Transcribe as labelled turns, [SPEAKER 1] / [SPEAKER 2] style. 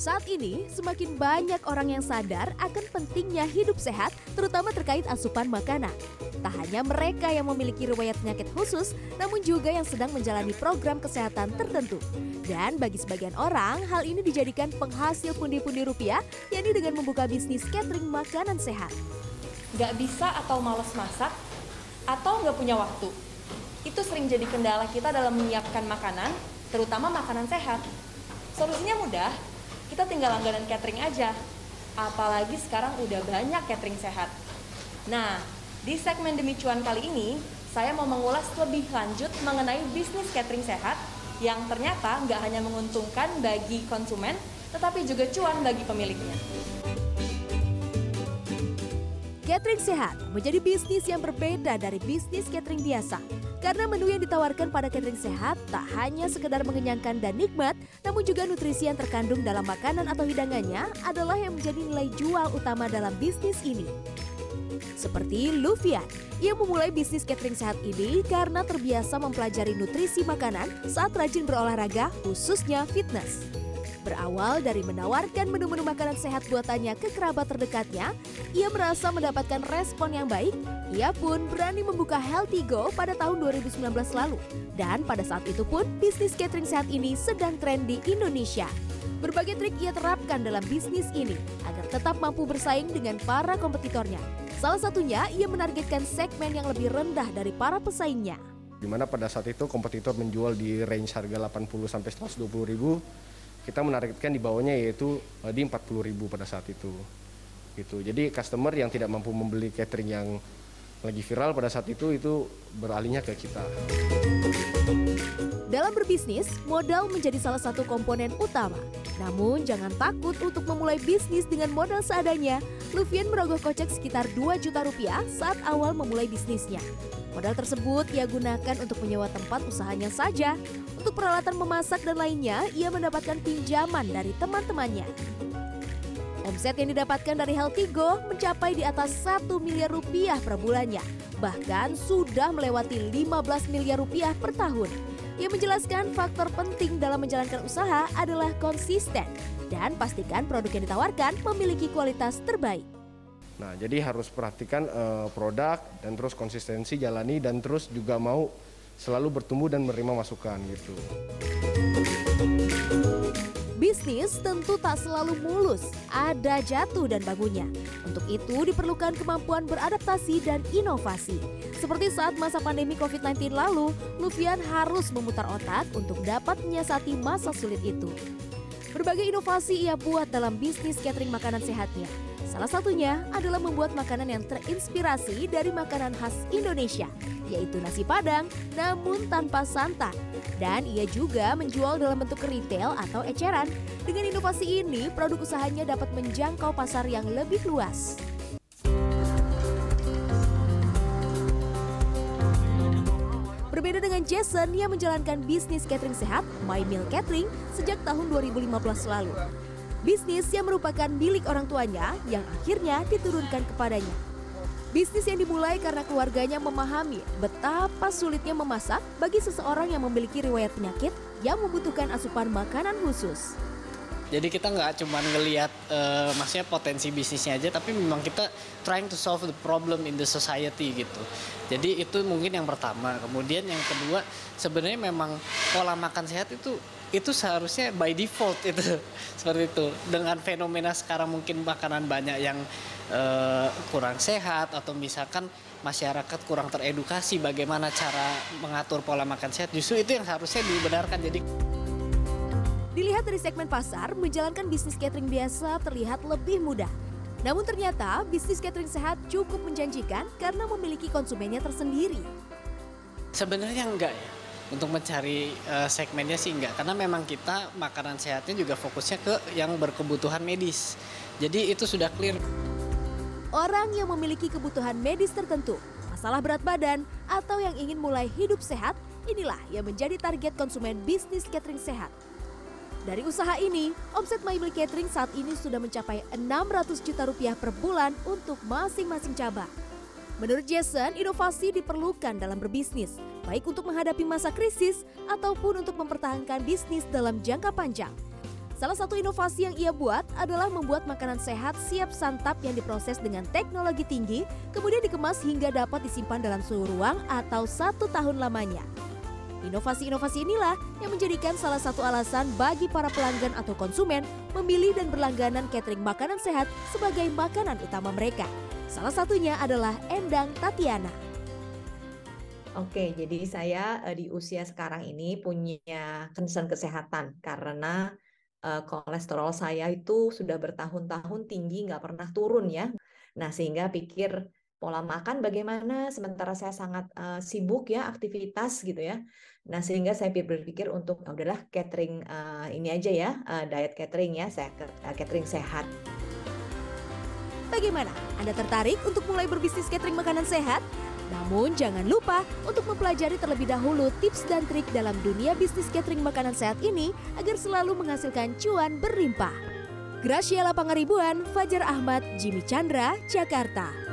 [SPEAKER 1] Saat ini, semakin banyak orang yang sadar akan pentingnya hidup sehat, terutama terkait asupan makanan. Tak hanya mereka yang memiliki riwayat penyakit khusus, namun juga yang sedang menjalani program kesehatan tertentu. Dan bagi sebagian orang, hal ini dijadikan penghasil pundi-pundi rupiah, yakni dengan membuka bisnis catering makanan sehat.
[SPEAKER 2] Gak bisa atau males masak, atau nggak punya waktu. Itu sering jadi kendala kita dalam menyiapkan makanan, terutama makanan sehat. Solusinya mudah, kita tinggal langganan catering aja. Apalagi sekarang udah banyak catering sehat. Nah, di segmen Demi Cuan kali ini, saya mau mengulas lebih lanjut mengenai bisnis catering sehat yang ternyata nggak hanya menguntungkan bagi konsumen, tetapi juga cuan bagi pemiliknya.
[SPEAKER 1] Catering sehat menjadi bisnis yang berbeda dari bisnis catering biasa. Karena menu yang ditawarkan pada catering sehat tak hanya sekedar mengenyangkan dan nikmat, namun juga nutrisi yang terkandung dalam makanan atau hidangannya adalah yang menjadi nilai jual utama dalam bisnis ini. Seperti Lufian, ia memulai bisnis catering sehat ini karena terbiasa mempelajari nutrisi makanan saat rajin berolahraga, khususnya fitness. Berawal dari menawarkan menu-menu makanan sehat buatannya ke kerabat terdekatnya, ia merasa mendapatkan respon yang baik. Ia pun berani membuka Healthy Go pada tahun 2019 lalu. Dan pada saat itu pun, bisnis catering sehat ini sedang tren di Indonesia. Berbagai trik ia terapkan dalam bisnis ini agar tetap mampu bersaing dengan para kompetitornya. Salah satunya, ia menargetkan segmen yang lebih rendah dari para pesaingnya.
[SPEAKER 3] Di mana pada saat itu kompetitor menjual di range harga 80 sampai 120 ribu, kita menargetkan di bawahnya yaitu eh, di 40.000 pada saat itu. Gitu. Jadi customer yang tidak mampu membeli catering yang lagi viral pada saat itu itu beralihnya ke kita.
[SPEAKER 1] Dalam berbisnis, modal menjadi salah satu komponen utama. Namun jangan takut untuk memulai bisnis dengan modal seadanya. Lufian merogoh kocek sekitar 2 juta rupiah saat awal memulai bisnisnya. Modal tersebut ia gunakan untuk menyewa tempat usahanya saja. Untuk peralatan memasak dan lainnya, ia mendapatkan pinjaman dari teman-temannya. Omset yang didapatkan dari Healthy Go mencapai di atas 1 miliar rupiah per bulannya. Bahkan sudah melewati 15 miliar rupiah per tahun. Ia menjelaskan faktor penting dalam menjalankan usaha adalah konsisten dan pastikan produk yang ditawarkan memiliki kualitas terbaik.
[SPEAKER 3] Nah, jadi harus perhatikan uh, produk dan terus konsistensi jalani dan terus juga mau selalu bertumbuh dan menerima masukan gitu.
[SPEAKER 1] Bisnis tentu tak selalu mulus, ada jatuh dan bangunnya. Untuk itu diperlukan kemampuan beradaptasi dan inovasi. Seperti saat masa pandemi COVID-19 lalu, Lufian harus memutar otak untuk dapat menyiasati masa sulit itu. Berbagai inovasi ia buat dalam bisnis catering makanan sehatnya. Salah satunya adalah membuat makanan yang terinspirasi dari makanan khas Indonesia, yaitu nasi padang namun tanpa santan. Dan ia juga menjual dalam bentuk retail atau eceran. Dengan inovasi ini, produk usahanya dapat menjangkau pasar yang lebih luas. Berbeda dengan Jason yang menjalankan bisnis catering sehat, My Meal Catering, sejak tahun 2015 lalu. Bisnis yang merupakan milik orang tuanya yang akhirnya diturunkan kepadanya. Bisnis yang dimulai karena keluarganya memahami betapa sulitnya memasak bagi seseorang yang memiliki riwayat penyakit yang membutuhkan asupan makanan khusus.
[SPEAKER 4] Jadi kita nggak cuma ngelihat uh, maksudnya potensi bisnisnya aja, tapi memang kita trying to solve the problem in the society gitu. Jadi itu mungkin yang pertama. Kemudian yang kedua sebenarnya memang pola makan sehat itu itu seharusnya by default itu seperti itu. Dengan fenomena sekarang mungkin makanan banyak yang uh, kurang sehat atau misalkan masyarakat kurang teredukasi bagaimana cara mengatur pola makan sehat. Justru itu yang harusnya dibenarkan. Jadi
[SPEAKER 1] Dilihat dari segmen pasar, menjalankan bisnis catering biasa terlihat lebih mudah. Namun ternyata bisnis catering sehat cukup menjanjikan karena memiliki konsumennya tersendiri.
[SPEAKER 4] Sebenarnya enggak ya. Untuk mencari uh, segmennya sih enggak, karena memang kita makanan sehatnya juga fokusnya ke yang berkebutuhan medis. Jadi itu sudah clear.
[SPEAKER 1] Orang yang memiliki kebutuhan medis tertentu, masalah berat badan, atau yang ingin mulai hidup sehat, inilah yang menjadi target konsumen bisnis catering sehat. Dari usaha ini, omset My Catering saat ini sudah mencapai 600 juta rupiah per bulan untuk masing-masing cabang. Menurut Jason, inovasi diperlukan dalam berbisnis, baik untuk menghadapi masa krisis ataupun untuk mempertahankan bisnis dalam jangka panjang. Salah satu inovasi yang ia buat adalah membuat makanan sehat siap santap yang diproses dengan teknologi tinggi, kemudian dikemas hingga dapat disimpan dalam suhu ruang atau satu tahun lamanya. Inovasi-inovasi inilah yang menjadikan salah satu alasan bagi para pelanggan atau konsumen memilih dan berlangganan catering makanan sehat sebagai makanan utama mereka. Salah satunya adalah Endang Tatiana.
[SPEAKER 5] Oke, jadi saya uh, di usia sekarang ini punya concern kesehatan karena uh, kolesterol saya itu sudah bertahun-tahun tinggi, nggak pernah turun ya. Nah, sehingga pikir pola makan bagaimana sementara saya sangat uh, sibuk ya aktivitas gitu ya. Nah, sehingga saya berpikir untuk oh, udahlah catering uh, ini aja ya, uh, diet catering ya, saya uh, catering sehat.
[SPEAKER 1] Bagaimana? Anda tertarik untuk mulai berbisnis catering makanan sehat? Namun jangan lupa untuk mempelajari terlebih dahulu tips dan trik dalam dunia bisnis catering makanan sehat ini agar selalu menghasilkan cuan berlimpah. Graciela Pangaribuan, Fajar Ahmad, Jimmy Chandra, Jakarta.